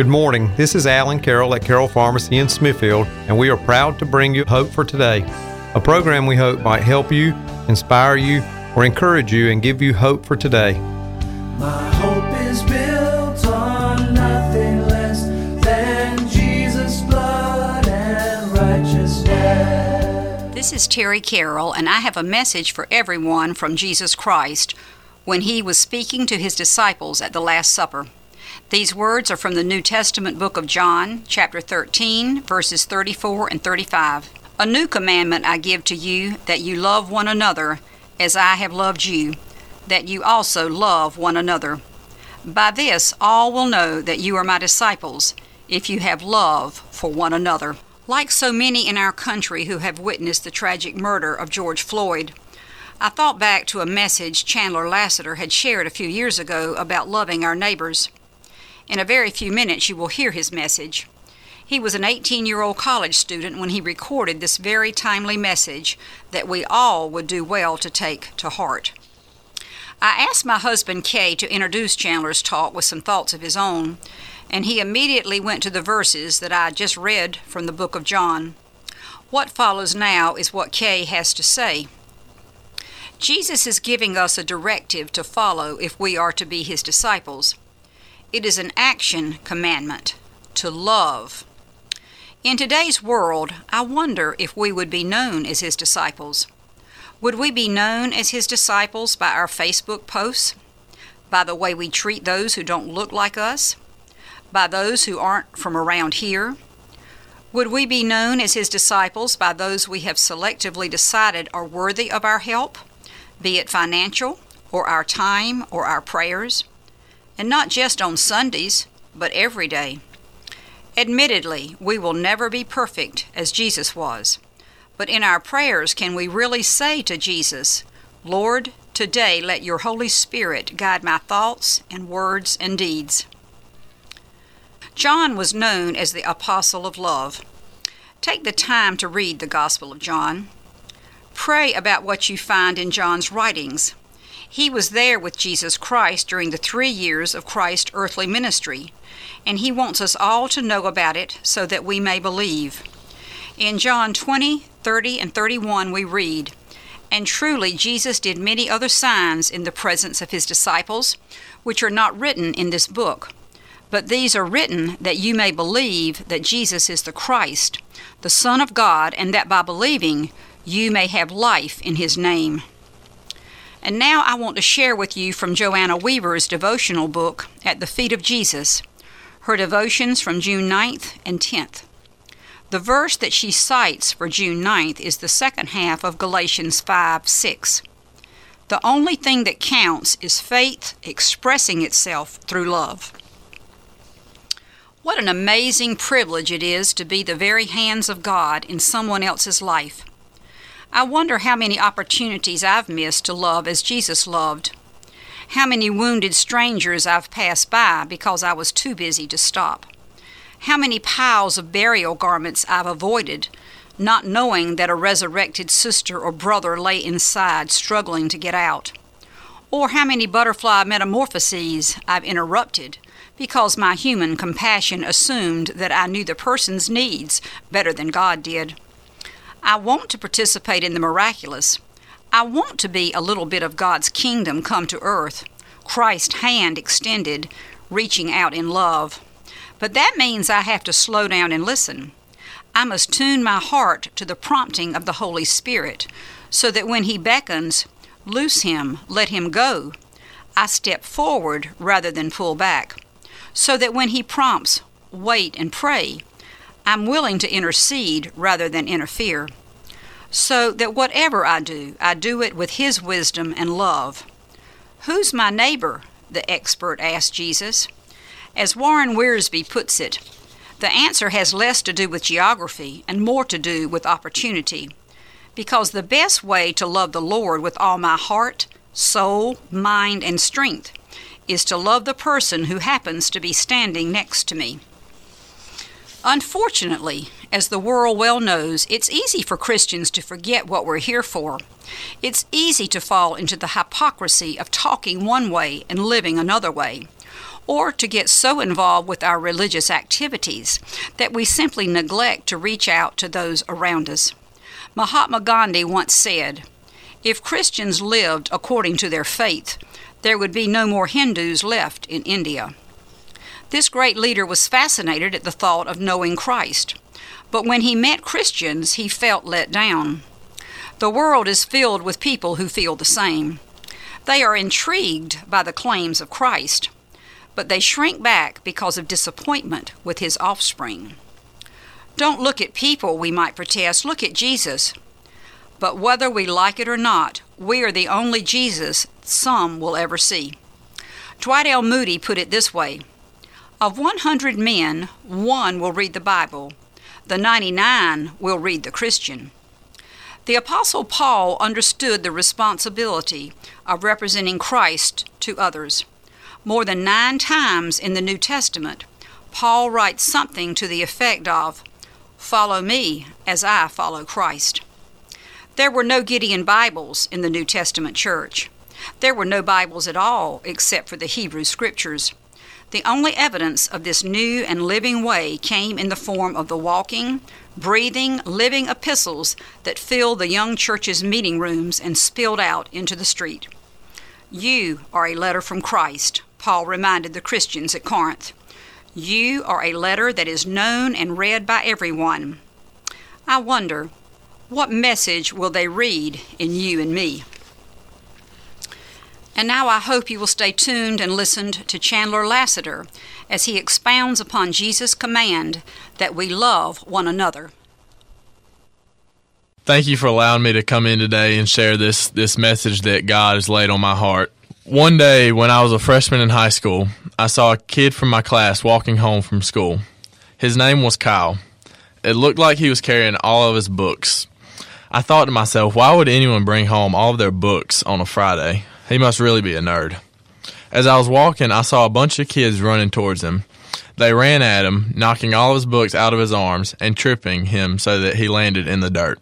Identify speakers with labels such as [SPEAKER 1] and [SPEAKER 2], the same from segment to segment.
[SPEAKER 1] Good morning. This is Alan Carroll at Carroll Pharmacy in Smithfield, and we are proud to bring you Hope for Today, a program we hope might help you, inspire you, or encourage you and give you hope for today.
[SPEAKER 2] My hope is built on nothing less than Jesus' blood and righteousness.
[SPEAKER 3] This is Terry Carroll, and I have a message for everyone from Jesus Christ when he was speaking to his disciples at the Last Supper. These words are from the New Testament book of John, chapter 13, verses 34 and 35. A new commandment I give to you, that you love one another as I have loved you, that you also love one another. By this all will know that you are my disciples, if you have love for one another. Like so many in our country who have witnessed the tragic murder of George Floyd, I thought back to a message Chandler Lasater had shared a few years ago about loving our neighbors. In a very few minutes, you will hear his message. He was an 18 year old college student when he recorded this very timely message that we all would do well to take to heart. I asked my husband Kay to introduce Chandler's talk with some thoughts of his own, and he immediately went to the verses that I just read from the book of John. What follows now is what Kay has to say. Jesus is giving us a directive to follow if we are to be his disciples. It is an action commandment to love. In today's world, I wonder if we would be known as his disciples. Would we be known as his disciples by our Facebook posts? By the way we treat those who don't look like us? By those who aren't from around here? Would we be known as his disciples by those we have selectively decided are worthy of our help, be it financial, or our time, or our prayers? And not just on Sundays, but every day. Admittedly, we will never be perfect as Jesus was, but in our prayers, can we really say to Jesus, Lord, today let your Holy Spirit guide my thoughts and words and deeds? John was known as the Apostle of Love. Take the time to read the Gospel of John. Pray about what you find in John's writings. He was there with Jesus Christ during the three years of Christ's earthly ministry, and he wants us all to know about it so that we may believe. In John 20, 30, and 31, we read, And truly Jesus did many other signs in the presence of his disciples, which are not written in this book. But these are written that you may believe that Jesus is the Christ, the Son of God, and that by believing you may have life in his name. And now I want to share with you from Joanna Weaver's devotional book, At the Feet of Jesus, her devotions from June 9th and 10th. The verse that she cites for June 9th is the second half of Galatians 5 6. The only thing that counts is faith expressing itself through love. What an amazing privilege it is to be the very hands of God in someone else's life. I wonder how many opportunities I've missed to love as Jesus loved. How many wounded strangers I've passed by because I was too busy to stop. How many piles of burial garments I've avoided, not knowing that a resurrected sister or brother lay inside struggling to get out. Or how many butterfly metamorphoses I've interrupted because my human compassion assumed that I knew the person's needs better than God did. I want to participate in the miraculous. I want to be a little bit of God's kingdom come to earth, Christ's hand extended, reaching out in love. But that means I have to slow down and listen. I must tune my heart to the prompting of the Holy Spirit, so that when He beckons, loose Him, let Him go. I step forward rather than pull back, so that when He prompts, wait and pray, I'm willing to intercede rather than interfere. So that whatever I do, I do it with His wisdom and love. Who's my neighbor? the expert asked Jesus. As Warren Wiersbe puts it, the answer has less to do with geography and more to do with opportunity. Because the best way to love the Lord with all my heart, soul, mind, and strength is to love the person who happens to be standing next to me. Unfortunately, as the world well knows, it's easy for Christians to forget what we're here for. It's easy to fall into the hypocrisy of talking one way and living another way, or to get so involved with our religious activities that we simply neglect to reach out to those around us. Mahatma Gandhi once said, If Christians lived according to their faith, there would be no more Hindus left in India. This great leader was fascinated at the thought of knowing Christ, but when he met Christians, he felt let down. The world is filled with people who feel the same. They are intrigued by the claims of Christ, but they shrink back because of disappointment with his offspring. Don't look at people, we might protest, look at Jesus. But whether we like it or not, we are the only Jesus some will ever see. Dwight L. Moody put it this way Of 100 men, one will read the Bible, the 99 will read the Christian. The Apostle Paul understood the responsibility of representing Christ to others. More than nine times in the New Testament, Paul writes something to the effect of, Follow me as I follow Christ. There were no Gideon Bibles in the New Testament church. There were no Bibles at all except for the Hebrew Scriptures. The only evidence of this new and living way came in the form of the walking, breathing, living epistles that filled the young church's meeting rooms and spilled out into the street. You are a letter from Christ, Paul reminded the Christians at Corinth. You are a letter that is known and read by everyone. I wonder, what message will they read in you and me? And now I hope you will stay tuned and listen to Chandler Lasater as he expounds upon Jesus' command that we love one another.
[SPEAKER 4] Thank you for allowing me to come in today and share this this message that God has laid on my heart. One day when I was a freshman in high school, I saw a kid from my class walking home from school. His name was Kyle. It looked like he was carrying all of his books. I thought to myself, why would anyone bring home all of their books on a Friday? He must really be a nerd. As I was walking, I saw a bunch of kids running towards him. They ran at him, knocking all of his books out of his arms and tripping him so that he landed in the dirt.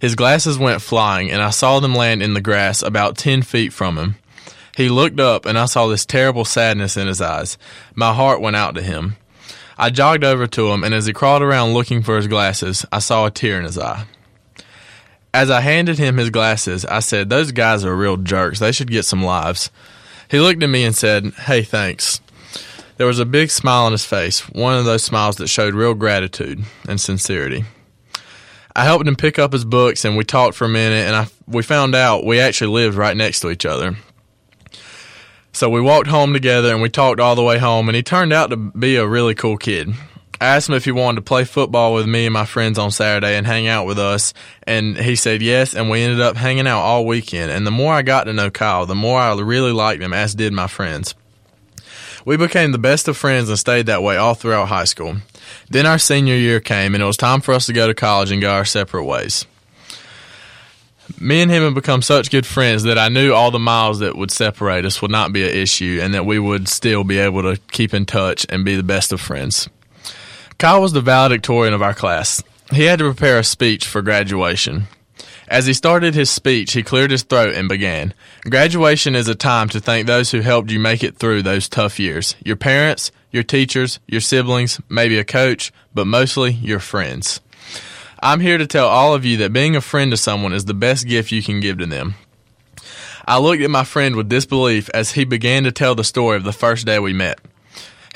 [SPEAKER 4] His glasses went flying, and I saw them land in the grass about 10 feet from him. He looked up, and I saw this terrible sadness in his eyes. My heart went out to him. I jogged over to him, and as he crawled around looking for his glasses, I saw a tear in his eye. As I handed him his glasses, I said, Those guys are real jerks. They should get some lives. He looked at me and said, Hey, thanks. There was a big smile on his face, one of those smiles that showed real gratitude and sincerity. I helped him pick up his books and we talked for a minute and I, we found out we actually lived right next to each other. So we walked home together and we talked all the way home and he turned out to be a really cool kid. I asked him if he wanted to play football with me and my friends on Saturday and hang out with us and he said yes and we ended up hanging out all weekend and the more I got to know Kyle, the more I really liked him as did my friends. We became the best of friends and stayed that way all throughout high school. Then our senior year came, and it was time for us to go to college and go our separate ways. Me and him had become such good friends that I knew all the miles that would separate us would not be an issue and that we would still be able to keep in touch and be the best of friends. Kyle was the valedictorian of our class. He had to prepare a speech for graduation. As he started his speech, he cleared his throat and began. Graduation is a time to thank those who helped you make it through those tough years. Your parents, your teachers, your siblings, maybe a coach, but mostly your friends. I'm here to tell all of you that being a friend to someone is the best gift you can give to them. I looked at my friend with disbelief as he began to tell the story of the first day we met.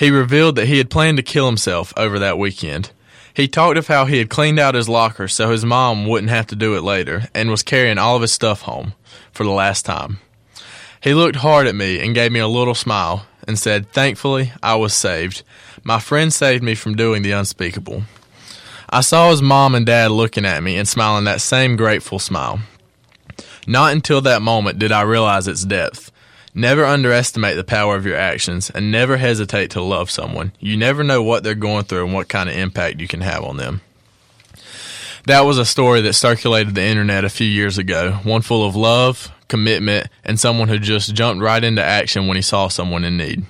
[SPEAKER 4] He revealed that he had planned to kill himself over that weekend. He talked of how he had cleaned out his locker so his mom wouldn't have to do it later and was carrying all of his stuff home for the last time. He looked hard at me and gave me a little smile and said, Thankfully, I was saved. My friend saved me from doing the unspeakable. I saw his mom and dad looking at me and smiling that same grateful smile. Not until that moment did I realize its depth. Never underestimate the power of your actions and never hesitate to love someone. You never know what they're going through and what kind of impact you can have on them. That was a story that circulated the internet a few years ago, one full of love, commitment, and someone who just jumped right into action when he saw someone in need.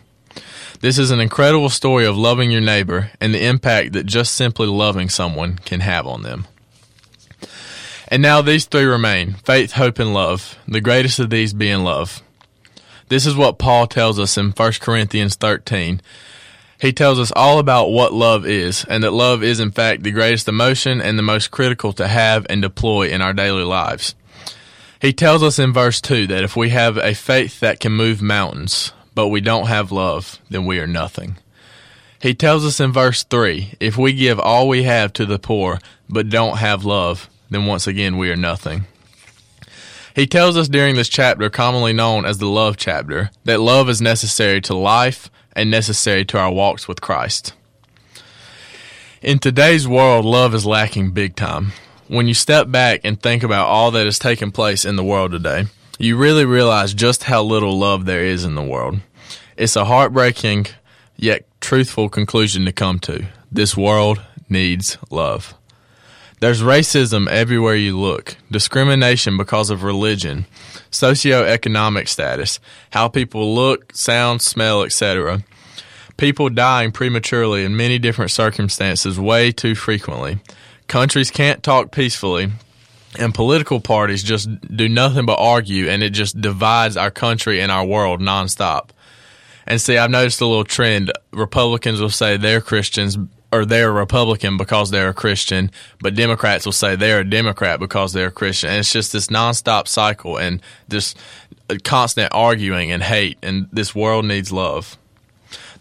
[SPEAKER 4] This is an incredible story of loving your neighbor and the impact that just simply loving someone can have on them. And now these three remain faith, hope, and love, the greatest of these being love. This is what Paul tells us in 1 Corinthians 13. He tells us all about what love is, and that love is, in fact, the greatest emotion and the most critical to have and deploy in our daily lives. He tells us in verse 2 that if we have a faith that can move mountains, but we don't have love, then we are nothing. He tells us in verse 3 if we give all we have to the poor, but don't have love, then once again we are nothing. He tells us during this chapter, commonly known as the love chapter, that love is necessary to life and necessary to our walks with Christ. In today's world, love is lacking big time. When you step back and think about all that has taken place in the world today, you really realize just how little love there is in the world. It's a heartbreaking yet truthful conclusion to come to. This world needs love. There's racism everywhere you look, discrimination because of religion, socioeconomic status, how people look, sound, smell, etc. People dying prematurely in many different circumstances way too frequently. Countries can't talk peacefully, and political parties just do nothing but argue, and it just divides our country and our world nonstop. And see, I've noticed a little trend. Republicans will say they're Christians or they're a Republican because they're a Christian, but Democrats will say they're a Democrat because they're a Christian. And it's just this nonstop cycle and this constant arguing and hate. And this world needs love.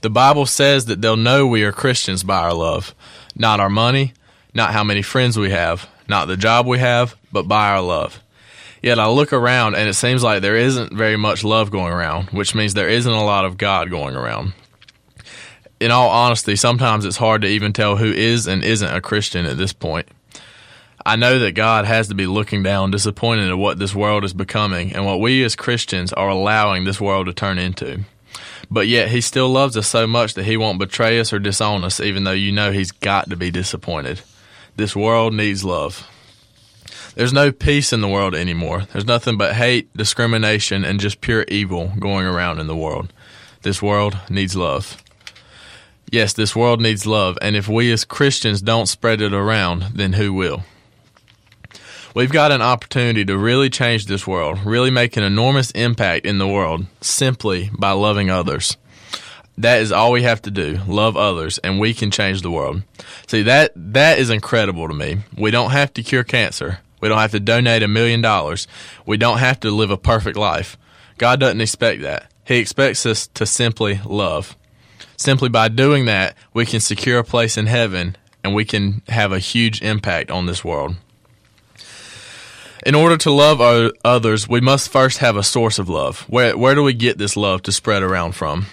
[SPEAKER 4] The Bible says that they'll know we are Christians by our love, not our money, not how many friends we have, not the job we have, but by our love. Yet I look around and it seems like there isn't very much love going around, which means there isn't a lot of God going around in all honesty, sometimes it's hard to even tell who is and isn't a Christian at this point. I know that God has to be looking down, disappointed at what this world is becoming and what we as Christians are allowing this world to turn into. But yet, He still loves us so much that He won't betray us or disown us, even though you know He's got to be disappointed. This world needs love. There's no peace in the world anymore. There's nothing but hate, discrimination, and just pure evil going around in the world. This world needs love. Yes, this world needs love, and if we as Christians don't spread it around, then who will? We've got an opportunity to really change this world, really make an enormous impact in the world simply by loving others. That is all we have to do. Love others and we can change the world. See that that is incredible to me. We don't have to cure cancer. We don't have to donate a million dollars. We don't have to live a perfect life. God doesn't expect that. He expects us to simply love. Simply by doing that, we can secure a place in heaven and we can have a huge impact on this world. In order to love others, we must first have a source of love. Where, where do we get this love to spread around from?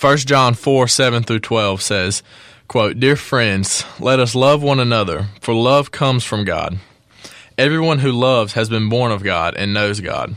[SPEAKER 4] 1 John 4 7 through 12 says, quote, Dear friends, let us love one another, for love comes from God. Everyone who loves has been born of God and knows God.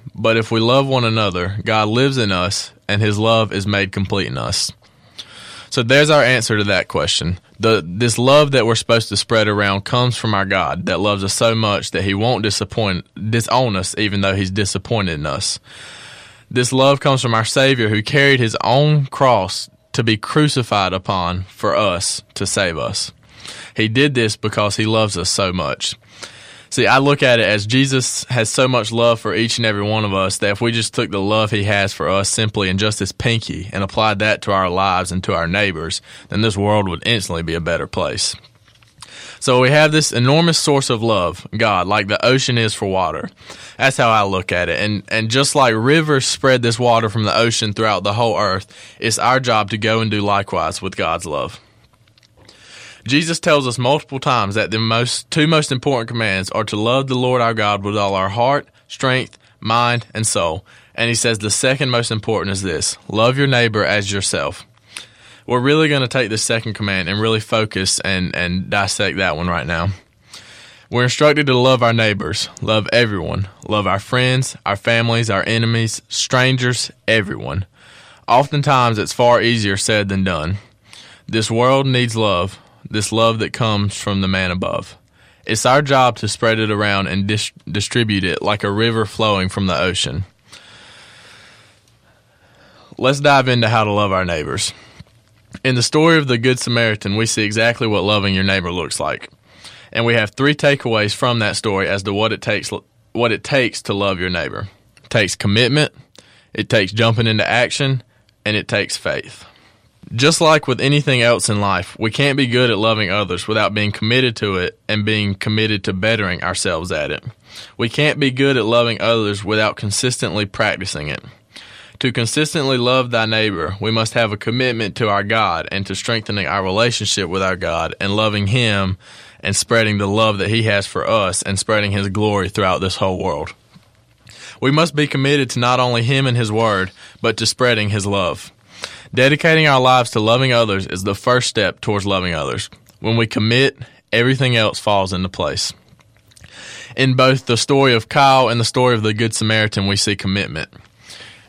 [SPEAKER 4] but if we love one another, God lives in us and his love is made complete in us. So there's our answer to that question. The this love that we're supposed to spread around comes from our God that loves us so much that he won't disappoint disown us even though he's disappointed in us. This love comes from our Savior who carried his own cross to be crucified upon for us to save us. He did this because he loves us so much. See, I look at it as Jesus has so much love for each and every one of us that if we just took the love he has for us simply and just as pinky and applied that to our lives and to our neighbors, then this world would instantly be a better place. So we have this enormous source of love, God, like the ocean is for water. That's how I look at it. And and just like rivers spread this water from the ocean throughout the whole earth, it's our job to go and do likewise with God's love. Jesus tells us multiple times that the most two most important commands are to love the Lord our God with all our heart, strength, mind, and soul. And he says the second most important is this love your neighbor as yourself. We're really going to take this second command and really focus and, and dissect that one right now. We're instructed to love our neighbors, love everyone, love our friends, our families, our enemies, strangers, everyone. Oftentimes, it's far easier said than done. This world needs love, this love that comes from the man above. It's our job to spread it around and dis- distribute it like a river flowing from the ocean. Let's dive into how to love our neighbors. In the story of the Good Samaritan, we see exactly what loving your neighbor looks like. And we have three takeaways from that story as to what it takes what it takes to love your neighbor. It takes commitment, it takes jumping into action, and it takes faith. Just like with anything else in life, we can't be good at loving others without being committed to it and being committed to bettering ourselves at it. We can't be good at loving others without consistently practicing it. To consistently love thy neighbor, we must have a commitment to our God and to strengthening our relationship with our God and loving Him and spreading the love that He has for us and spreading His glory throughout this whole world. We must be committed to not only Him and His Word, but to spreading His love. Dedicating our lives to loving others is the first step towards loving others. When we commit, everything else falls into place. In both the story of Kyle and the story of the Good Samaritan, we see commitment.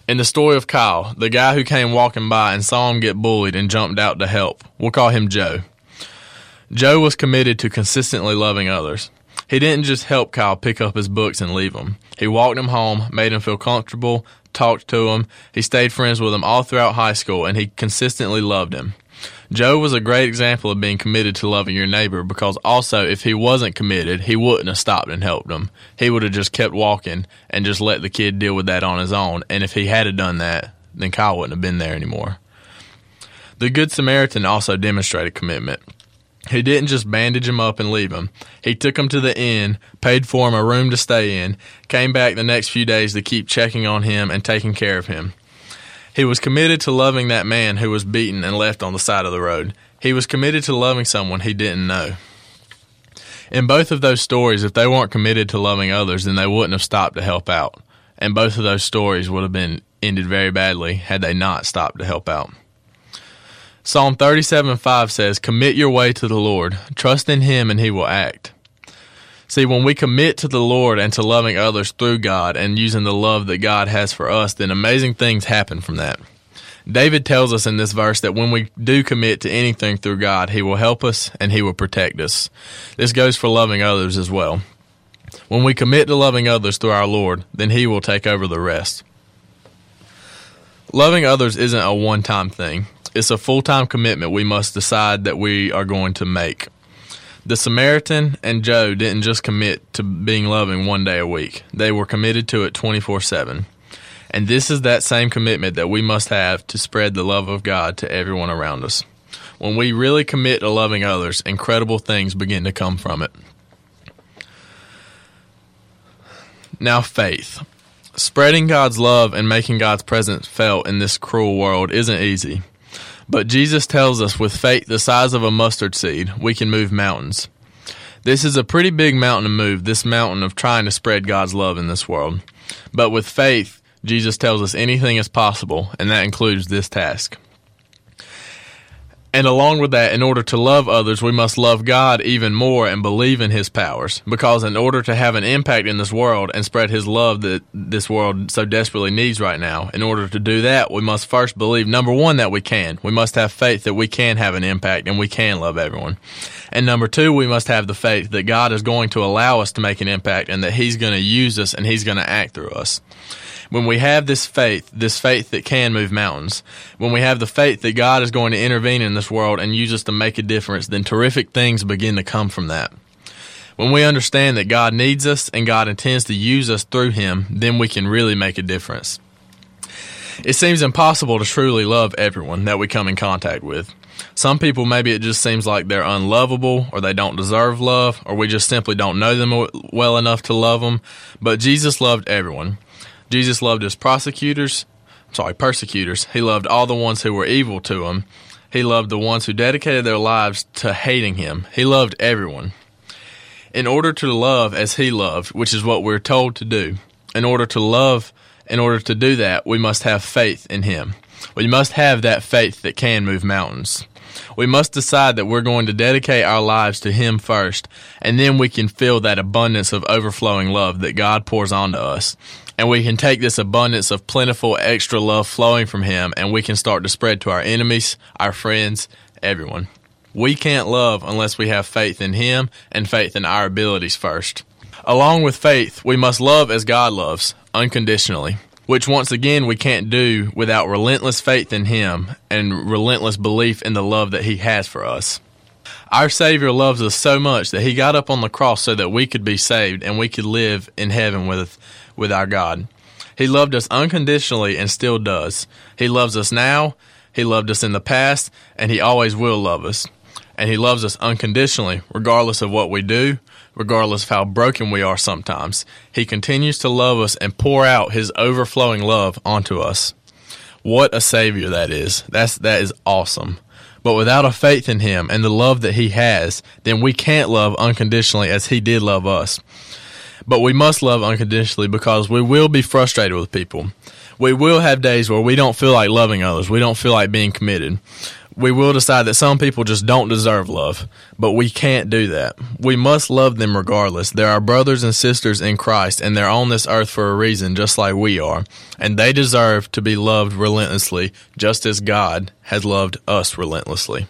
[SPEAKER 4] In the story of Kyle, the guy who came walking by and saw him get bullied and jumped out to help, we'll call him Joe. Joe was committed to consistently loving others. He didn't just help Kyle pick up his books and leave them. He walked him home, made him feel comfortable, talked to him. He stayed friends with him all throughout high school, and he consistently loved him. Joe was a great example of being committed to loving your neighbor because also if he wasn't committed, he wouldn't have stopped and helped him. He would have just kept walking and just let the kid deal with that on his own. And if he had done that, then Kyle wouldn't have been there anymore. The Good Samaritan also demonstrated commitment. He didn't just bandage him up and leave him. He took him to the inn, paid for him a room to stay in, came back the next few days to keep checking on him and taking care of him. He was committed to loving that man who was beaten and left on the side of the road. He was committed to loving someone he didn't know. In both of those stories, if they weren't committed to loving others, then they wouldn't have stopped to help out. And both of those stories would have been ended very badly had they not stopped to help out. Psalm 37 5 says, Commit your way to the Lord, trust in Him, and He will act. See, when we commit to the Lord and to loving others through God and using the love that God has for us, then amazing things happen from that. David tells us in this verse that when we do commit to anything through God, He will help us and He will protect us. This goes for loving others as well. When we commit to loving others through our Lord, then He will take over the rest. Loving others isn't a one time thing, it's a full time commitment we must decide that we are going to make. The Samaritan and Joe didn't just commit to being loving one day a week, they were committed to it 24 7. And this is that same commitment that we must have to spread the love of God to everyone around us. When we really commit to loving others, incredible things begin to come from it. Now, faith. Spreading God's love and making God's presence felt in this cruel world isn't easy. But Jesus tells us with faith the size of a mustard seed, we can move mountains. This is a pretty big mountain to move, this mountain of trying to spread God's love in this world. But with faith, Jesus tells us anything is possible, and that includes this task. And along with that, in order to love others, we must love God even more and believe in His powers. Because in order to have an impact in this world and spread His love that this world so desperately needs right now, in order to do that, we must first believe, number one, that we can. We must have faith that we can have an impact and we can love everyone. And number two, we must have the faith that God is going to allow us to make an impact and that He's going to use us and He's going to act through us when we have this faith, this faith that can move mountains, when we have the faith that God is going to intervene in this world and use us to make a difference, then terrific things begin to come from that. When we understand that God needs us and God intends to use us through Him, then we can really make a difference. It seems impossible to truly love everyone that we come in contact with. Some people, maybe it just seems like they're unlovable or they don't deserve love or we just simply don't know them well enough to love them. But Jesus loved everyone. Jesus loved his prosecutors, sorry, persecutors. He loved all the ones who were evil to him. He loved the ones who dedicated their lives to hating him. He loved everyone. In order to love as he loved, which is what we're told to do, in order to love, in order to do that, we must have faith in him. We must have that faith that can move mountains. We must decide that we're going to dedicate our lives to Him first, and then we can feel that abundance of overflowing love that God pours onto us And we can take this abundance of plentiful extra love flowing from Him and we can start to spread to our enemies, our friends, everyone. We can't love unless we have faith in Him and faith in our abilities first. Along with faith, we must love as God loves, unconditionally, which once again we can't do without relentless faith in Him and relentless belief in the love that He has for us. Our Savior loves us so much that He got up on the cross so that we could be saved and we could live in heaven with, with our God. He loved us unconditionally and still does. He loves us now, He loved us in the past, and He always will love us and He loves us unconditionally, regardless of what we do, regardless of how broken we are sometimes. He continues to love us and pour out His overflowing love onto us. What a Savior that is. That's, that is awesome. But without a faith in Him and the love that He has, then we can't love unconditionally as He did love us. But we must love unconditionally because we will be frustrated with people. We will have days where we don't feel like loving others. We don't feel like being committed we will decide that some people just don't deserve love, but we can't do that. We must love them regardless. They're our brothers and sisters in Christ, and they're on this earth for a reason, just like we are. And they deserve to be loved relentlessly, just as God has loved us relentlessly.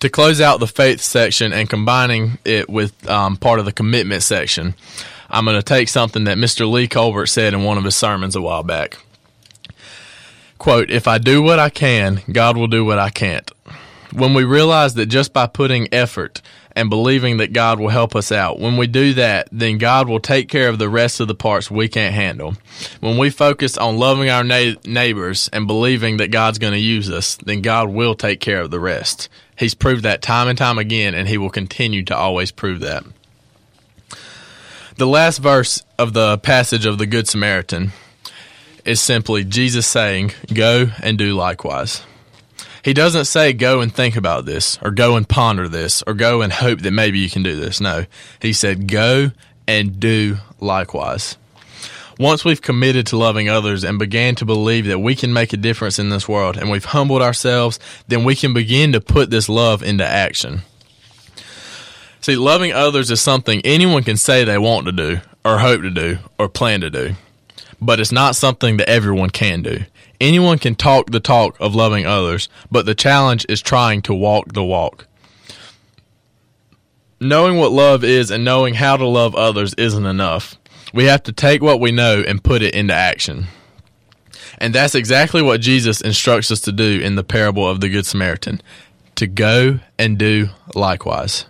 [SPEAKER 4] To close out the faith section and combining it with um, part of the commitment section, I'm going to take something that Mr. Lee Colbert said in one of his sermons a while back. Quote, if I do what I can, God will do what I can't. When we realize that just by putting effort and believing that God will help us out, when we do that, then God will take care of the rest of the parts we can't handle. When we focus on loving our na- neighbors and believing that God's going to use us, then God will take care of the rest. He's proved that time and time again, and He will continue to always prove that. The last verse of the passage of the Good Samaritan is simply Jesus saying, Go and do likewise. He doesn't say, Go and think about this, or go and ponder this, or go and hope that maybe you can do this. No. He said, Go and do likewise. Once we've committed to loving others and began to believe that we can make a difference in this world and we've humbled ourselves, then we can begin to put this love into action. See, loving others is something anyone can say they want to do, or hope to do, or plan to do but it's not something that everyone can do. Anyone can talk the talk of loving others, but the challenge is trying to walk the walk. Knowing what love is and knowing how to love others isn't enough. We have to take what we know and put it into action. And that's exactly what Jesus instructs us to do in the parable of the Good Samaritan to go and do likewise.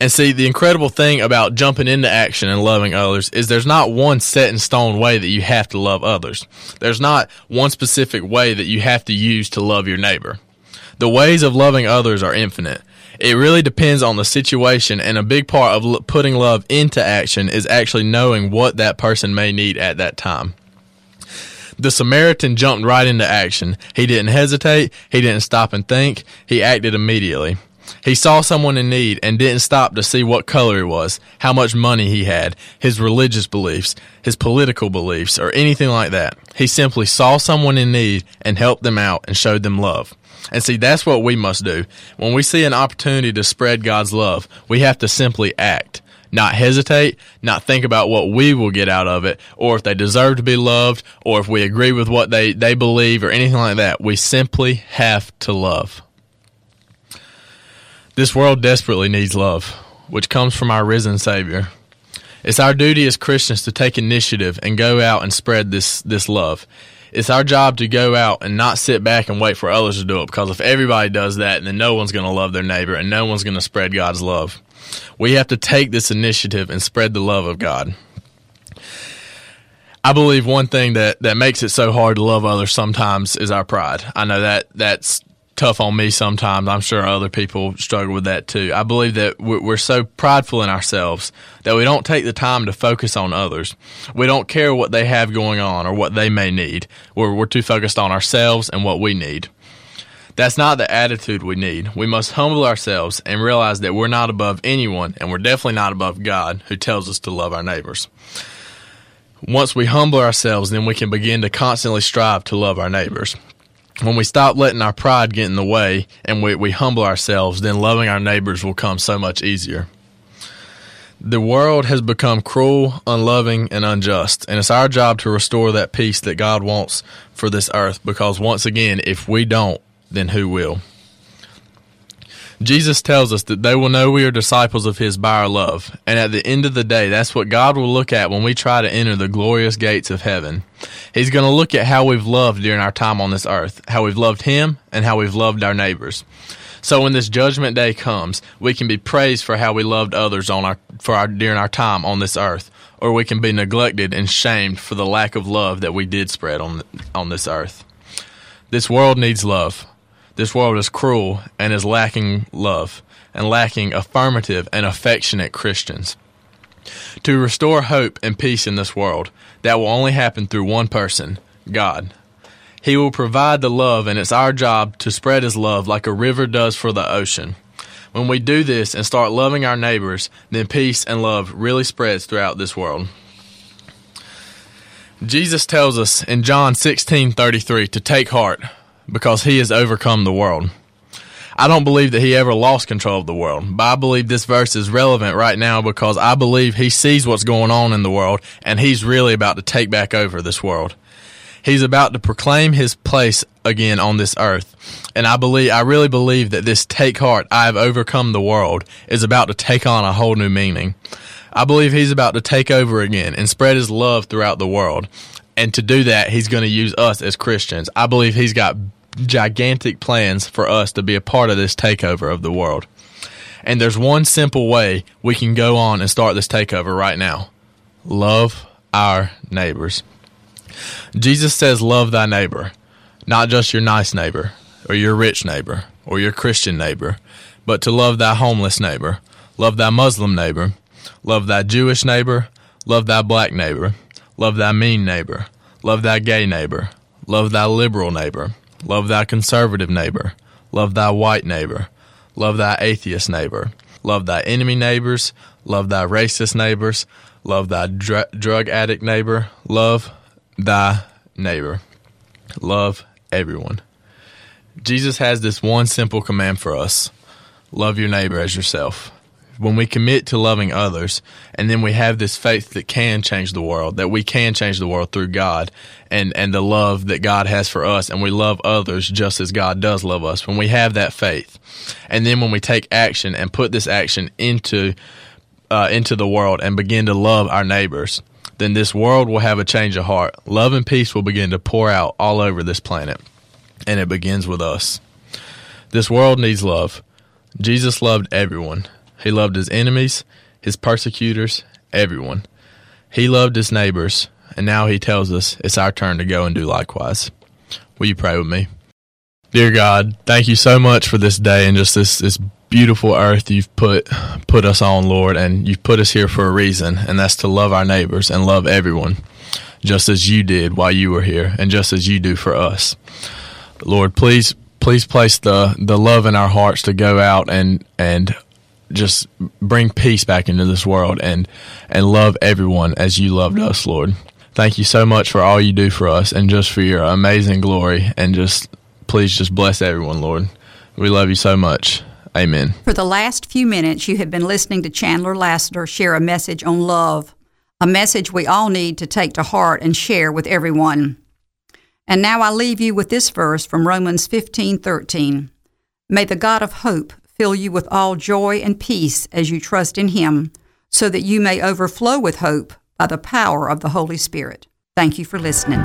[SPEAKER 4] And see, the incredible thing about jumping into action and loving others is there's not one set in stone way that you have to love others. There's not one specific way that you have to use to love your neighbor. The ways of loving others are infinite. It really depends on the situation, and a big part of putting love into action is actually knowing what that person may need at that time. The Samaritan jumped right into action. He didn't hesitate. He didn't stop and think. He acted immediately. He saw someone in need and didn't stop to see what color he was, how much money he had, his religious beliefs, his political beliefs, or anything like that. He simply saw someone in need and helped them out and showed them love. And see, that's what we must do. When we see an opportunity to spread God's love, we have to simply act. Not hesitate, not think about what we will get out of it, or if they deserve to be loved, or if we agree with what they, they believe, or anything like that. We simply have to love. This world desperately needs love, which comes from our risen Savior. It's our duty as Christians to take initiative and go out and spread this, this love. It's our job to go out and not sit back and wait for others to do it because if everybody does that, then no one's going to love their neighbor and no one's going to spread God's love. We have to take this initiative and spread the love of God. I believe one thing that, that makes it so hard to love others sometimes is our pride. I know that that's tough on me sometimes. I'm sure other people struggle with that too. I believe that we're so prideful in ourselves that we don't take the time to focus on others. We don't care what they have going on or what they may need. We're, we're too focused on ourselves and what we need. That's not the attitude we need. We must humble ourselves and realize that we're not above anyone and we're definitely not above God who tells us to love our neighbors. Once we humble ourselves, then we can begin to constantly strive to love our neighbors when we stop letting our pride get in the way and we, we humble ourselves, then loving our neighbors will come so much easier. The world has become cruel, unloving, and unjust, and it's our job to restore that peace that God wants for this earth because, once again, if we don't, then who will? Jesus tells us that they will know we are disciples of His by our love. And at the end of the day, that's what God will look at when we try to enter the glorious gates of heaven. He's going to look at how we've loved during our time on this earth, how we've loved Him, and how we've loved our neighbors. So when this judgment day comes, we can be praised for how we loved others on our for our during our time on this earth, or we can be neglected and shamed for the lack of love that we did spread on on this earth. This world needs love. This world is cruel and is lacking love and lacking affirmative and affectionate Christians. To restore hope and peace in this world, that will only happen through one person, God. He will provide the love, and it's our job to spread His love like a river does for the ocean. When we do this and start loving our neighbors, then peace and love really spreads throughout this world. Jesus tells us in John 16:33 to take heart because he has overcome the world. I don't believe that he ever lost control of the world, but I believe this verse is relevant right now because I believe he sees what's going on in the world and he's really about to take back over this world. He's about to proclaim his place again on this earth. And I believe, I really believe that this take heart, I have overcome the world is about to take on a whole new meaning. I believe he's about to take over again and spread his love throughout the world. And to do that, he's going to use us as Christians. I believe he's got gigantic plans for us to be a part of this takeover of the world. And there's one simple way we can go on and start this takeover right now. Love our neighbors. Jesus says, Love thy neighbor, not just your nice neighbor, or your rich neighbor, or your Christian neighbor, but to love thy homeless neighbor, love thy Muslim neighbor, love thy Jewish neighbor, love thy black neighbor, love thy mean neighbor, love thy gay neighbor, love thy liberal neighbor, Love thy conservative neighbor. Love thy white neighbor. Love thy atheist neighbor. Love thy enemy neighbors. Love thy racist neighbors. Love thy dr- drug addict neighbor. Love thy neighbor. Love everyone. Jesus has this one simple command for us love your neighbor as yourself when we commit to loving others and then we have this faith that can change the world that we can change the world through god and and the love that god has for us and we love others just as god does love us when we have that faith. And then when we take action and put this action into uh, into the world and begin to love our neighbors then this world will have a change of heart. Love and peace will begin to pour out all over this planet and it begins with us. This world needs love. Jesus loved everyone he loved his enemies, his persecutors, everyone. He loved his neighbors, and now he tells us it's our turn to go and do likewise. Will you pray with me? Dear God, thank you so much for this day and just this, this beautiful earth you've put put us on, Lord, and you've put us here for a reason, and that's to love our neighbors and love everyone, just as you did while you were here, and just as you do for us. Lord, please please place the, the love in our hearts to go out and and just bring peace back into this world and and love everyone as you loved us, Lord. Thank you so much for all you do for us and just for your amazing glory and just please just bless everyone, Lord. We love you so much. Amen.
[SPEAKER 3] For the last few minutes, you have been listening to Chandler Lasater share a message on love, a message we all need to take to heart and share with everyone. And now I leave you with this verse from Romans 15:13. May the God of hope fill you with all joy and peace as you trust in Him, so that you may overflow with hope by the power of the Holy Spirit. Thank you for listening.